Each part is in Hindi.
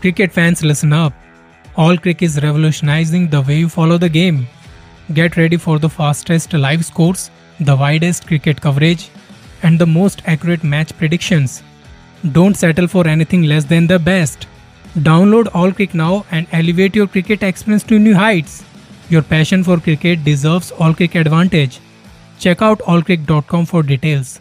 Cricket fans, listen up. All Crick is revolutionizing the way you follow the game. Get ready for the fastest live scores, the widest cricket coverage, and the most accurate match predictions. Don't settle for anything less than the best. Download All Crick now and elevate your cricket experience to new heights. Your passion for cricket deserves All Crick Advantage. Check out allcrick.com for details.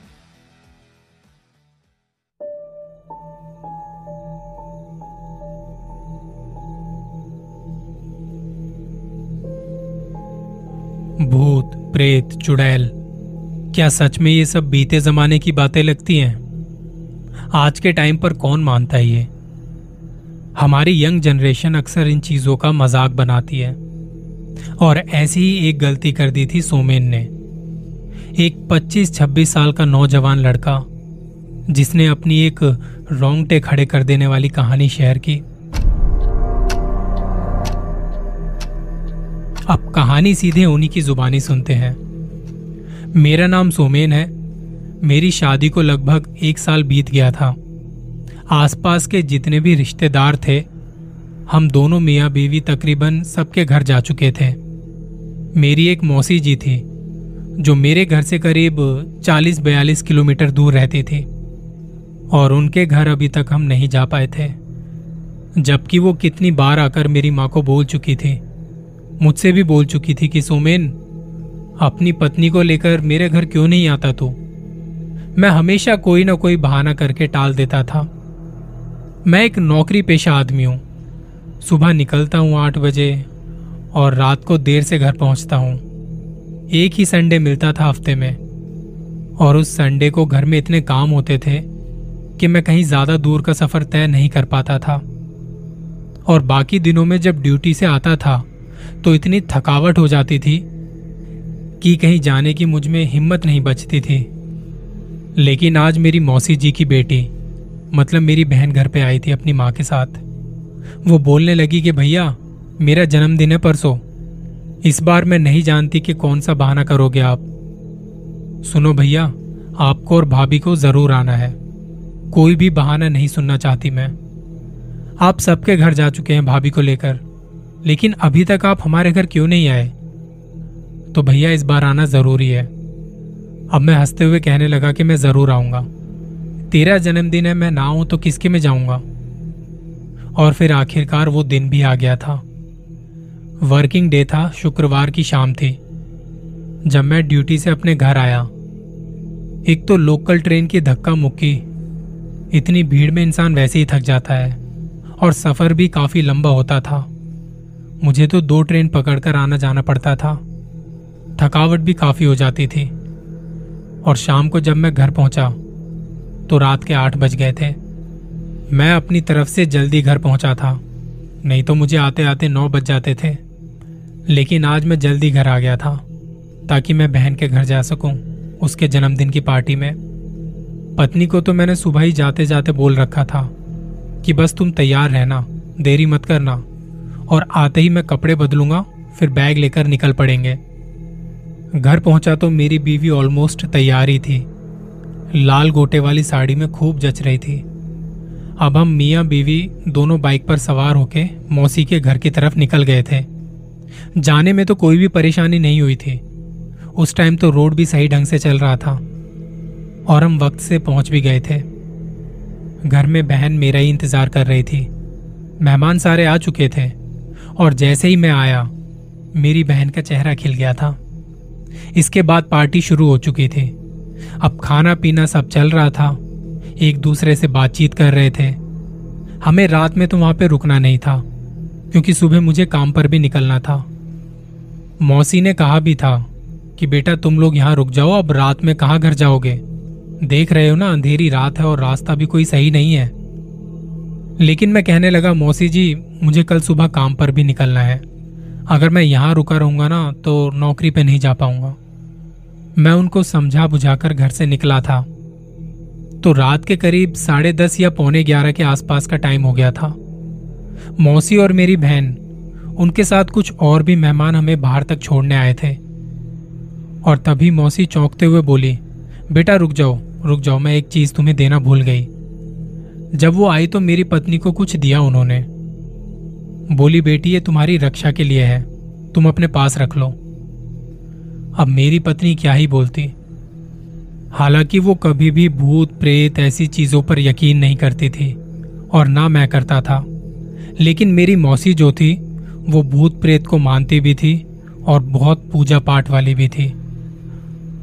भूत, प्रेत, चुड़ैल। क्या सच में ये सब बीते जमाने की बातें लगती हैं? आज के टाइम पर कौन मानता है ये? हमारी यंग जनरेशन अक्सर इन चीज़ों का मज़ाक बनाती है। और ऐसी ही एक गलती कर दी थी सोमेन ने। एक 25-26 साल का नौजवान लड़का, जिसने अपनी एक रोंगटे खड़े कर देने वाली कहानी शेयर की। अब कहानी सीधे उन्हीं की जुबानी सुनते हैं। मेरा नाम सोमेन है। मेरी शादी को लगभग एक साल बीत गया था। आसपास के जितने भी रिश्तेदार थे, हम दोनों मियाँ बीवी तकरीबन सबके घर जा चुके थे। मेरी एक मौसी जी थी, जो मेरे घर से करीब 40-42 किलोमीटर दूर रहती थी, और उनके घर अभी तक हम नहीं जा पाए थे, जबकि वो कितनी बार आकर मेरी माँ को बोल चुकी थी। मुझसे भी बोल चुकी थी कि, सोमेन, अपनी पत्नी को लेकर मेरे घर क्यों नहीं आता तू? मैं हमेशा कोई ना कोई बहाना करके टाल देता था। मैं एक नौकरी पेशा आदमी हूँ। सुबह निकलता हूँ आठ बजे और रात को देर से घर पहुँचता हूँ। एक ही संडे मिलता था हफ़्ते में और उस संडे को घर में इतने काम होते थे कि मैं कहीं ज़्यादा दूर का सफ़र तय नहीं कर पाता था। और बाकी दिनों में जब ड्यूटी से आता था तो इतनी थकावट हो जाती थी कि कहीं जाने की मुझमें हिम्मत नहीं बचती थी। लेकिन आज मेरी मौसी जी की बेटी मतलब मेरी बहन घर पे आई थी अपनी माँ के साथ। वो बोलने लगी कि भैया, मेरा जन्मदिन है परसों। इस बार मैं नहीं जानती कि कौन सा बहाना करोगे आप। सुनो भैया, आपको और भाभी को ज़रूर आना है। कोई भी बहाना नहीं सुनना चाहती मैं। आप सबके घर जा चुके हैं भाभी को लेकर। लेकिन अभी तक आप हमारे घर क्यों नहीं आए? तो भैया, इस बार आना ज़रूरी है। अब मैं हँसते हुए कहने लगा कि मैं ज़रूर आऊँगा। तेरा जन्मदिन है, मैं ना आऊँ तो किसके में जाऊँगा? और फिर आखिरकार वो दिन भी आ गया था। वर्किंग डे था, शुक्रवार की शाम थी, जब मैं ड्यूटी से अपने घर आया। एक तो लोकल ट्रेन की धक्का मुक्की, इतनी भीड़ में इंसान वैसे ही थक जाता है, और सफ़र भी काफ़ी लंबा होता था। मुझे तो दो ट्रेन पकड़कर आना जाना पड़ता था। थकावट भी काफ़ी हो जाती थी। और शाम को जब मैं घर पहुँचा तो रात के आठ बज गए थे। मैं अपनी तरफ़ से जल्दी घर पहुँचा था। नहीं तो मुझे आते आते नौ बज जाते थे। लेकिन आज मैं जल्दी घर आ गया था, ताकि मैं बहन के घर जा सकूँ, उसके जन्मदिन की पार्टी में। पत्नी को तो मैंने सुबह ही जाते जाते बोल रखा था कि बस तुम तैयार रहना, देरी मत करना। और आते ही मैं कपड़े बदलूँगा, फिर बैग लेकर निकल पड़ेंगे। घर पहुँचा तो मेरी बीवी ऑलमोस्ट तैयार ही थी। लाल गोटे वाली साड़ी में खूब जच रही थी। अब हम मियाँ बीवी दोनों बाइक पर सवार होके मौसी के घर की तरफ़ निकल गए थे। जाने में तो कोई भी परेशानी नहीं हुई थी। उस टाइम तो रोड भी सही ढंग से चल रहा था और हम वक्त से पहुँच भी गए थे। घर में बहन मेरा ही इंतज़ार कर रही थी। मेहमान सारे आ चुके थे। और जैसे ही मैं आया, मेरी बहन का चेहरा खिल गया था। इसके बाद पार्टी शुरू हो चुकी थी। अब खाना पीना सब चल रहा था। एक दूसरे से बातचीत कर रहे थे। हमें रात में तो वहाँ पे रुकना नहीं था, क्योंकि सुबह मुझे काम पर भी निकलना था। मौसी ने कहा भी था कि, बेटा, तुम लोग यहाँ रुक जाओ, अब रात में कहा घर जाओगे? देख रहे हो ना, अंधेरी रात है और रास्ता भी कोई सही नहीं है। लेकिन मैं कहने लगा, मौसी जी, मुझे कल सुबह काम पर भी निकलना है। अगर मैं यहाँ रुका रहूँगा ना तो नौकरी पे नहीं जा पाऊँगा। मैं उनको समझा बुझाकर घर से निकला था। तो रात के करीब साढ़े दस या पौने ग्यारह के आसपास का टाइम हो गया था। मौसी और मेरी बहन, उनके साथ कुछ और भी मेहमान हमें बाहर तक छोड़ने आए थे। और तभी मौसी चौंकते हुए बोली, बेटा, रुक जाओ रुक जाओ, मैं एक चीज़ तुम्हें देना भूल गई। जब वो आई तो मेरी पत्नी को कुछ दिया उन्होंने। बोली, बेटी, ये तुम्हारी रक्षा के लिए है। तुम अपने पास रख लो। अब मेरी पत्नी क्या ही बोलती। हालाँकि वो कभी भी भूत, प्रेत ऐसी चीज़ों पर यकीन नहीं करती थी और ना मैं करता था। लेकिन मेरी मौसी जो थी, वो भूत, प्रेत को मानती भी थी और बहुत पूजा पाठ वाली भी थी।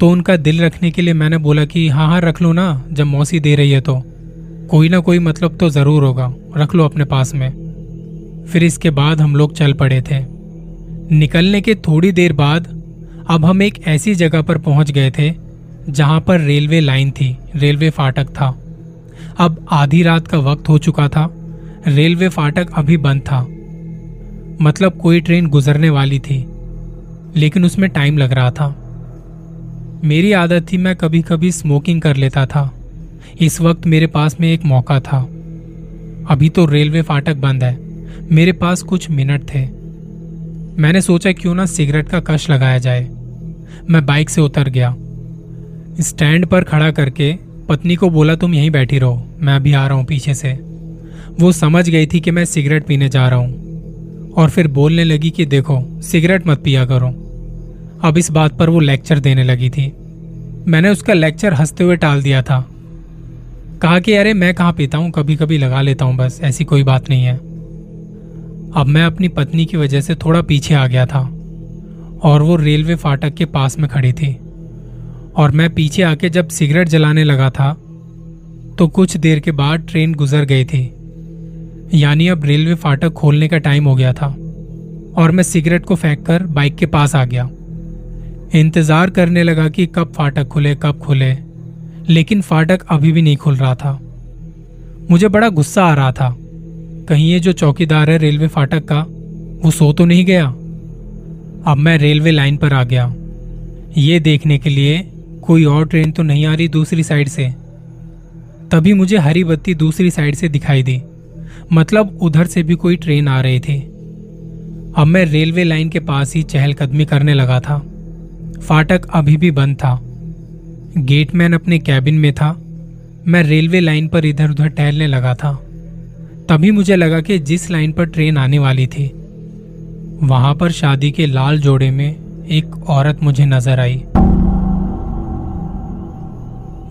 तो उनका दिल रखने के लिए मैंने बोला कि हाँ हाँ रख लो ना, जब मौसी दे रही है तो। कोई ना कोई मतलब तो ज़रूर होगा। रख लो अपने पास में। फिर इसके बाद हम लोग चल पड़े थे। निकलने के थोड़ी देर बाद अब हम एक ऐसी जगह पर पहुँच गए थे, जहाँ पर रेलवे लाइन थी, रेलवे फाटक था। अब आधी रात का वक्त हो चुका था। रेलवे फाटक अभी बंद था। मतलब कोई ट्रेन गुजरने वाली थी, लेकिन उसमें टाइम लग रहा था। मेरी आदत थी मैं कभी कभी स्मोकिंग कर लेता था। इस वक्त मेरे पास में एक मौका था। अभी तो रेलवे फाटक बंद है। मेरे पास कुछ मिनट थे। मैंने सोचा क्यों ना सिगरेट का कश लगाया जाए। मैं बाइक से उतर गया। स्टैंड पर खड़ा करके पत्नी को बोला, तुम यहीं बैठी रहो। मैं अभी आ रहा हूँ पीछे से। वो समझ गई थी कि मैं सिगरेट पीने जा रहा हूँ। और फिर बोलने लगी कि, देखो, सिगरेट मत पिया करो। अब इस बात पर वो लेक्चर देने लगी थी। मैंने उसका लेक्चर हँसते हुए टाल दिया था। कहा कि, अरे, मैं कहाँ पीता हूँ? कभी कभी लगा लेता हूँ, बस, ऐसी कोई बात नहीं है। अब मैं अपनी पत्नी की वजह से थोड़ा पीछे आ गया था, और वो रेलवे फाटक के पास में खड़ी थी, और मैं पीछे आके जब सिगरेट जलाने लगा था तो कुछ देर के बाद ट्रेन गुजर गई थी। यानी अब रेलवे फाटक खोलने का टाइम हो गया था, और मैं सिगरेट को फेंक कर बाइक के पास आ गया। इंतज़ार करने लगा कि कब फाटक खुले, कब खुले। लेकिन फाटक अभी भी नहीं खुल रहा था। मुझे बड़ा गुस्सा आ रहा था। कहीं ये जो चौकीदार है रेलवे फाटक का, वो सो तो नहीं गया? अब मैं रेलवे लाइन पर आ गया। ये देखने के लिए कोई और ट्रेन तो नहीं आ रही दूसरी साइड से। तभी मुझे हरी बत्ती दूसरी साइड से दिखाई दी। मतलब उधर से भी कोई ट्रेन आ रही थी। अब मैं रेलवे लाइन के पास ही चहलकदमी करने लगा था। फाटक अभी भी बंद था। गेटमैन अपने कैबिन में था। मैं रेलवे लाइन पर इधर उधर टहलने लगा था। तभी मुझे लगा कि जिस लाइन पर ट्रेन आने वाली थी, वहाँ पर शादी के लाल जोड़े में एक औरत मुझे नज़र आई,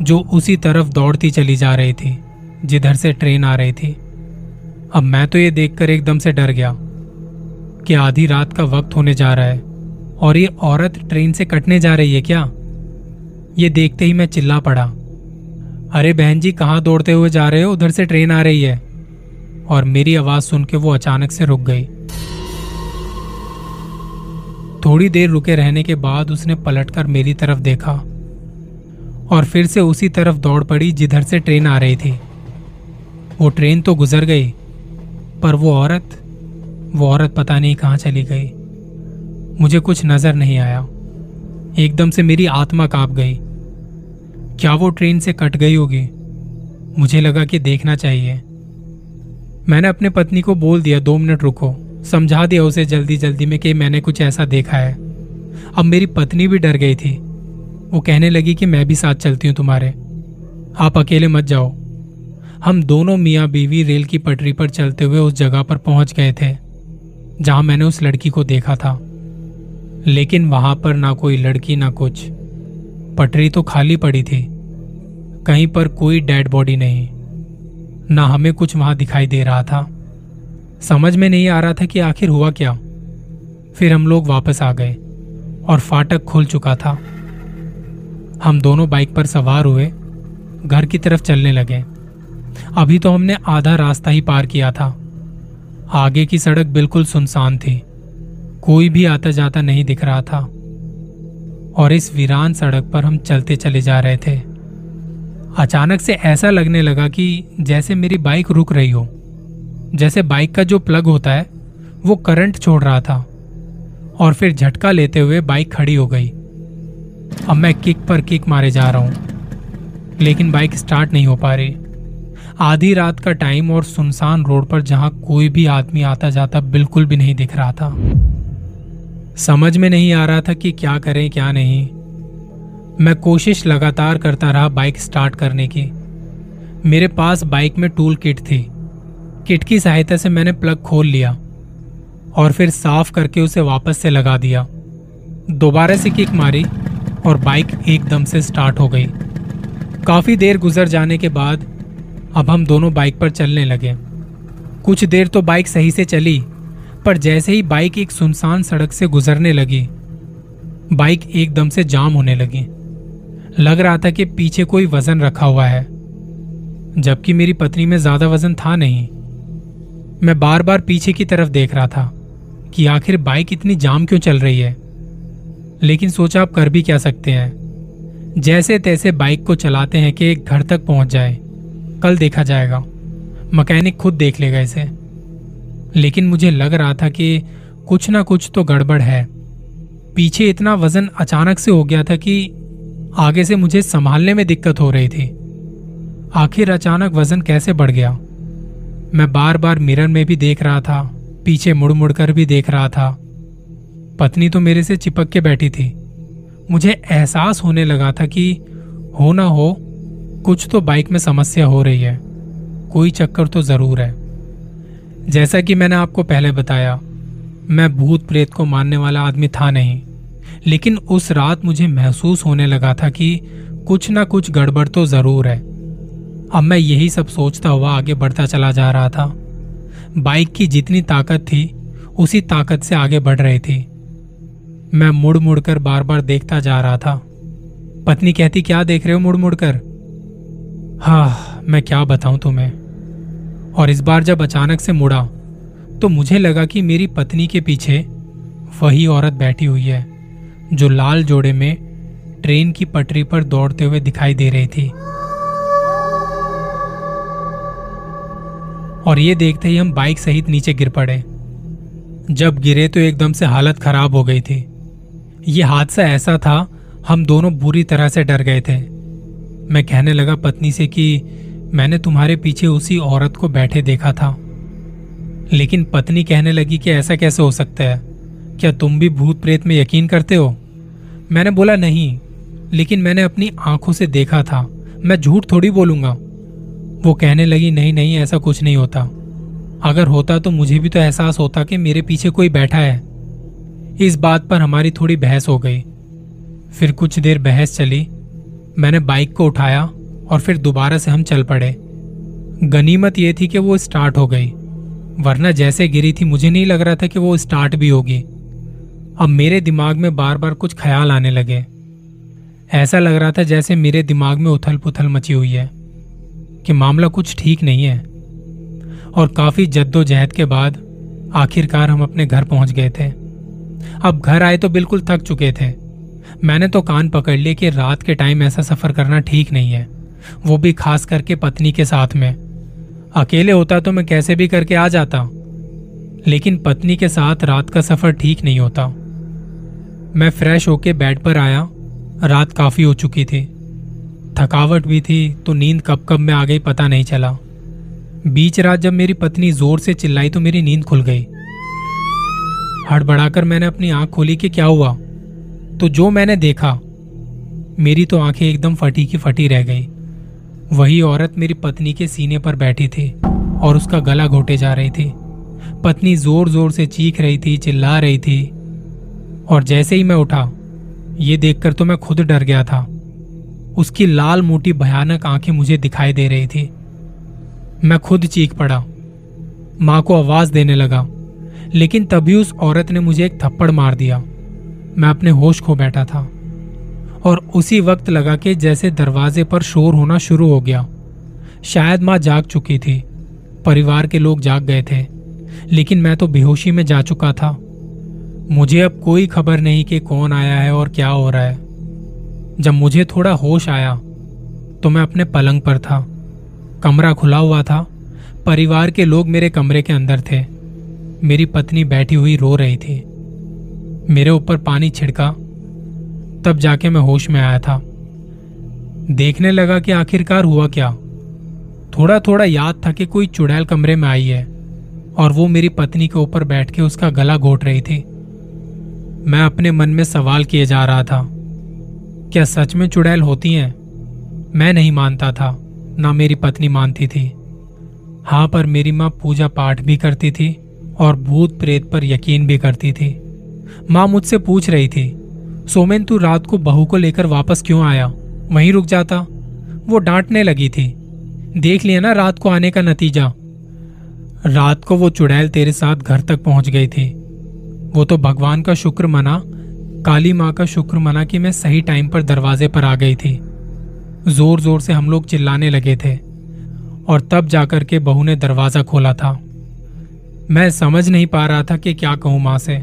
जो उसी तरफ़ दौड़ती चली जा रही थी, जिधर से ट्रेन आ रही थी। अब मैं तो ये देखकर एकदम से डर गया कि आधी रात का वक्त होने जा रहा है, और ये औरत ट्रेन से कटने जा रही है क्या? ये देखते ही मैं चिल्ला पड़ा। अरे बहन जी, कहाँ दौड़ते हुए जा रहे हो? उधर से ट्रेन आ रही है। और मेरी आवाज़ सुन के वो अचानक से रुक गई। थोड़ी देर रुके रहने के बाद उसने पलटकर मेरी तरफ़ देखा और फिर से उसी तरफ़ दौड़ पड़ी जिधर से ट्रेन आ रही थी। वो ट्रेन तो गुजर गई, पर वो औरत वो औरत पता नहीं कहाँ चली गई। मुझे कुछ नज़र नहीं आया। एकदम से मेरी आत्मा काँप गई। क्या वो ट्रेन से कट गई होगी? मुझे लगा कि देखना चाहिए। मैंने अपने पत्नी को बोल दिया, दो मिनट रुको। समझा दिया उसे जल्दी जल्दी में कि मैंने कुछ ऐसा देखा है। अब मेरी पत्नी भी डर गई थी। वो कहने लगी कि मैं भी साथ चलती हूँ तुम्हारे। आप अकेले मत जाओ। हम दोनों मियाँ बीवी रेल की पटरी पर चलते हुए उस जगह पर पहुँच गए थे, जहाँ मैंने उस लड़की को देखा था। लेकिन वहाँ पर ना कोई लड़की ना कुछ। पटरी तो खाली पड़ी थी। कहीं पर कोई डेड बॉडी नहीं। ना हमें कुछ वहाँ दिखाई दे रहा था। समझ में नहीं आ रहा था कि आखिर हुआ क्या। फिर हम लोग वापस आ गए और फाटक खुल चुका था। हम दोनों बाइक पर सवार हुए, घर की तरफ़ चलने लगे। अभी तो हमने आधा रास्ता ही पार किया था। आगे की सड़क बिल्कुल सुनसान थी। कोई भी आता जाता नहीं दिख रहा था। और इस वीरान सड़क पर हम चलते चले जा रहे थे। अचानक से ऐसा लगने लगा कि जैसे मेरी बाइक रुक रही हो। जैसे बाइक का जो प्लग होता है, वो करंट छोड़ रहा था। और फिर झटका लेते हुए बाइक खड़ी हो गई। अब मैं किक पर किक मारे जा रहा हूँ। लेकिन बाइक स्टार्ट नहीं हो पा रही। आधी रात का टाइम और सुनसान रोड पर जहाँ कोई भी आदमी आता जाता बिल्कुल भी नहीं दिख रहा था। समझ में नहीं आ रहा था कि क्या करें, क्या नहीं। मैं कोशिश लगातार करता रहा बाइक स्टार्ट करने की। मेरे पास बाइक में टूल किट थी। किट की सहायता से मैंने प्लग खोल लिया और फिर साफ़ करके उसे वापस से लगा दिया। दोबारा से किक मारी और बाइक एकदम से स्टार्ट हो गई। काफ़ी देर गुजर जाने के बाद अब हम दोनों बाइक पर चलने लगे। कुछ देर तो बाइक सही से चली पर जैसे ही बाइक एक सुनसान सड़क से गुजरने लगी, बाइक एकदम से जाम होने लगी। लग रहा था कि पीछे कोई वज़न रखा हुआ है, जबकि मेरी पत्नी में ज़्यादा वज़न था नहीं। मैं बार बार पीछे की तरफ़ देख रहा था कि आखिर बाइक इतनी जाम क्यों चल रही है? लेकिन सोचा आप कर भी क्या सकते हैं। जैसे तैसे बाइक को चलाते हैं कि एक घर तक पहुँच जाए। कल देखा जाएगा। मैकेनिक खुद देख लेगा इसे। लेकिन मुझे लग रहा था कि कुछ ना कुछ तो गड़बड़ है। पीछे इतना वज़न अचानक से हो गया था कि आगे से मुझे संभालने में दिक्कत हो रही थी। आखिर अचानक वज़न कैसे बढ़ गया? मैं बार बार मिरर में भी देख रहा था, पीछे मुड़ मुड़ कर भी देख रहा था। पत्नी तो मेरे से चिपक के बैठी थी। मुझे एहसास होने लगा था कि हो ना हो, कुछ तो बाइक में समस्या हो रही है। कोई चक्कर तो ज़रूर है। जैसा कि मैंने आपको पहले बताया, मैं भूत प्रेत को मानने वाला आदमी था नहीं, लेकिन उस रात मुझे महसूस होने लगा था कि कुछ ना कुछ गड़बड़ तो ज़रूर है। अब मैं यही सब सोचता हुआ आगे बढ़ता चला जा रहा था। बाइक की जितनी ताकत थी, उसी ताकत से आगे बढ़ रही थी। मैं मुड़ मुड़ कर बार बार देखता जा रहा था। पत्नी कहती, क्या देख रहे हो मुड़ मुड़ कर हा, मैं क्या बताऊँ तुम्हें? और इस बार जब अचानक से मुड़ा तो मुझे लगा कि मेरी पत्नी के पीछे वही औरत बैठी हुई है, जो लाल जोड़े में ट्रेन की पटरी पर दौड़ते हुए दिखाई दे रही थी। और ये देखते ही हम बाइक सहित नीचे गिर पड़े। जब गिरे तो एकदम से हालत खराब हो गई थी। ये हादसा ऐसा था, हम दोनों बुरी तरह से डर गए थे। मैं कहने लगा पत्नी से कि मैंने तुम्हारे पीछे उसी औरत को बैठे देखा था। लेकिन पत्नी कहने लगी कि ऐसा कैसे हो सकता है? क्या तुम भी भूत प्रेत में यकीन करते हो? मैंने बोला, नहीं। लेकिन मैंने अपनी आँखों से देखा था। मैं झूठ थोड़ी बोलूँगा। वो कहने लगी, नहीं नहीं, ऐसा कुछ नहीं होता। अगर होता तो मुझे भी तो एहसास होता कि मेरे पीछे कोई बैठा है। इस बात पर हमारी थोड़ी बहस हो गई। फिर कुछ देर बहस चली। मैंने बाइक को उठाया। और फिर दोबारा से हम चल पड़े। गनीमत यह थी कि वो स्टार्ट हो गई, वरना जैसे गिरी थी मुझे नहीं लग रहा था कि वो स्टार्ट भी होगी। अब मेरे दिमाग में बार बार कुछ ख्याल आने लगे। ऐसा लग रहा था जैसे मेरे दिमाग में उथल पुथल मची हुई है, कि मामला कुछ ठीक नहीं है। और काफ़ी जद्दोजहद के बाद आखिरकार हम अपने घर पहुँच गए थे। अब घर आए तो बिल्कुल थक चुके थे। मैंने तो कान पकड़ लिए कि रात के टाइम ऐसा सफ़र करना ठीक नहीं है। वो भी खास करके पत्नी के साथ में। अकेले होता तो मैं कैसे भी करके आ जाता। लेकिन पत्नी के साथ रात का सफ़र ठीक नहीं होता। मैं फ्रेश होके बेड पर आया। रात काफ़ी हो चुकी थी। थकावट भी थी तो नींद कब कब में आ गई पता नहीं चला। बीच रात जब मेरी पत्नी ज़ोर से चिल्लाई तो मेरी नींद खुल गई। हड़बड़ाकर मैंने अपनी आँख खोली कि क्या हुआ। तो जो मैंने देखा, मेरी तो आँखें एकदम फटी की फटी रह गई। वही औरत मेरी पत्नी के सीने पर बैठी थी और उसका गला घोटे जा रही थी। पत्नी ज़ोर ज़ोर से चीख रही थी, चिल्ला रही थी और जैसे ही मैं उठा, ये देखकर तो मैं खुद डर गया था। उसकी लाल मोटी भयानक आँखें मुझे दिखाई दे रही थी। मैं खुद चीख पड़ा, माँ को आवाज़ देने लगा, लेकिन तभी उस औरत ने मुझे एक थप्पड़ मार दिया। मैं अपने होश खो बैठा था। और उसी वक्त लगा कि जैसे दरवाजे पर शोर होना शुरू हो गया। शायद माँ जाग चुकी थी। परिवार के लोग जाग गए थे। लेकिन मैं तो बेहोशी में जा चुका था। मुझे अब कोई खबर नहीं कि कौन आया है और क्या हो रहा है। जब मुझे थोड़ा होश आया तो मैं अपने पलंग पर था। कमरा खुला हुआ था। परिवार के लोग मेरे कमरे के अंदर थे। मेरी पत्नी बैठी हुई रो रही थी। मेरे ऊपर पानी छिड़का। तब जाके मैं होश में आया था। देखने लगा कि आखिरकार हुआ क्या। थोड़ा थोड़ा याद था कि कोई चुड़ैल कमरे में आई है और वो मेरी पत्नी के ऊपर बैठ के उसका गला घोट रही थी। मैं अपने मन में सवाल किए जा रहा था, क्या सच में चुड़ैल होती हैं? मैं नहीं मानता था, ना मेरी पत्नी मानती थी। हाँ पर मेरी माँ पूजा पाठ भी करती थी और भूत प्रेत पर यकीन भी करती थी। माँ मुझसे पूछ रही थी सोमेन तू रात को बहू को लेकर वापस क्यों आया? वहीं रुक जाता। वो डांटने लगी थी। देख लिया ना रात को आने का नतीजा। रात को वो चुड़ैल तेरे साथ घर तक पहुँच गई थी। वो तो भगवान का शुक्र मना, काली माँ का शुक्र मना कि मैं सही टाइम पर दरवाजे पर आ गई थी। ज़ोर ज़ोर से हम लोग चिल्लाने लगे थे। और तब जाकर के बहू ने दरवाज़ा खोला था। मैं समझ नहीं पा रहा था कि क्या कहूँ माँ से।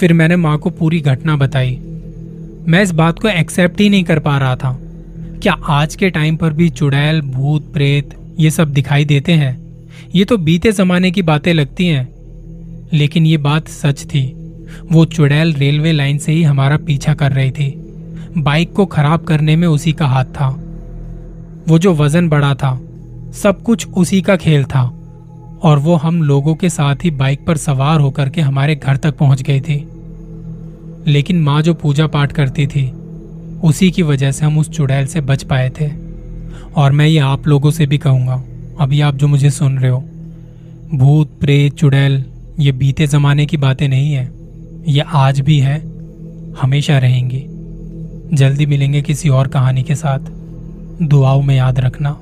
फिर मैंने माँ को पूरी घटना बताई। मैं इस बात को एक्सेप्ट ही नहीं कर पा रहा था। क्या आज के टाइम पर भी चुड़ैल, भूत, प्रेत ये सब दिखाई देते हैं? ये तो बीते जमाने की बातें लगती हैं। लेकिन ये बात सच थी। वो चुड़ैल रेलवे लाइन से ही हमारा पीछा कर रही थी। बाइक को खराब करने में उसी का हाथ था। वो जो वज़न बड़ा था, सब कुछ उसी का खेल था। और वो हम लोगों के साथ ही बाइक पर सवार होकर के हमारे घर तक पहुँच गई थी। लेकिन माँ जो पूजा पाठ करती थी, उसी की वजह से हम उस चुड़ैल से बच पाए थे। और मैं ये आप लोगों से भी कहूँगा, अभी आप जो मुझे सुन रहे हो, भूत, प्रेत, चुड़ैल, ये बीते जमाने की बातें नहीं है। ये आज भी है, हमेशा रहेंगी। जल्दी मिलेंगे किसी और कहानी के साथ। दुआओं में याद रखना।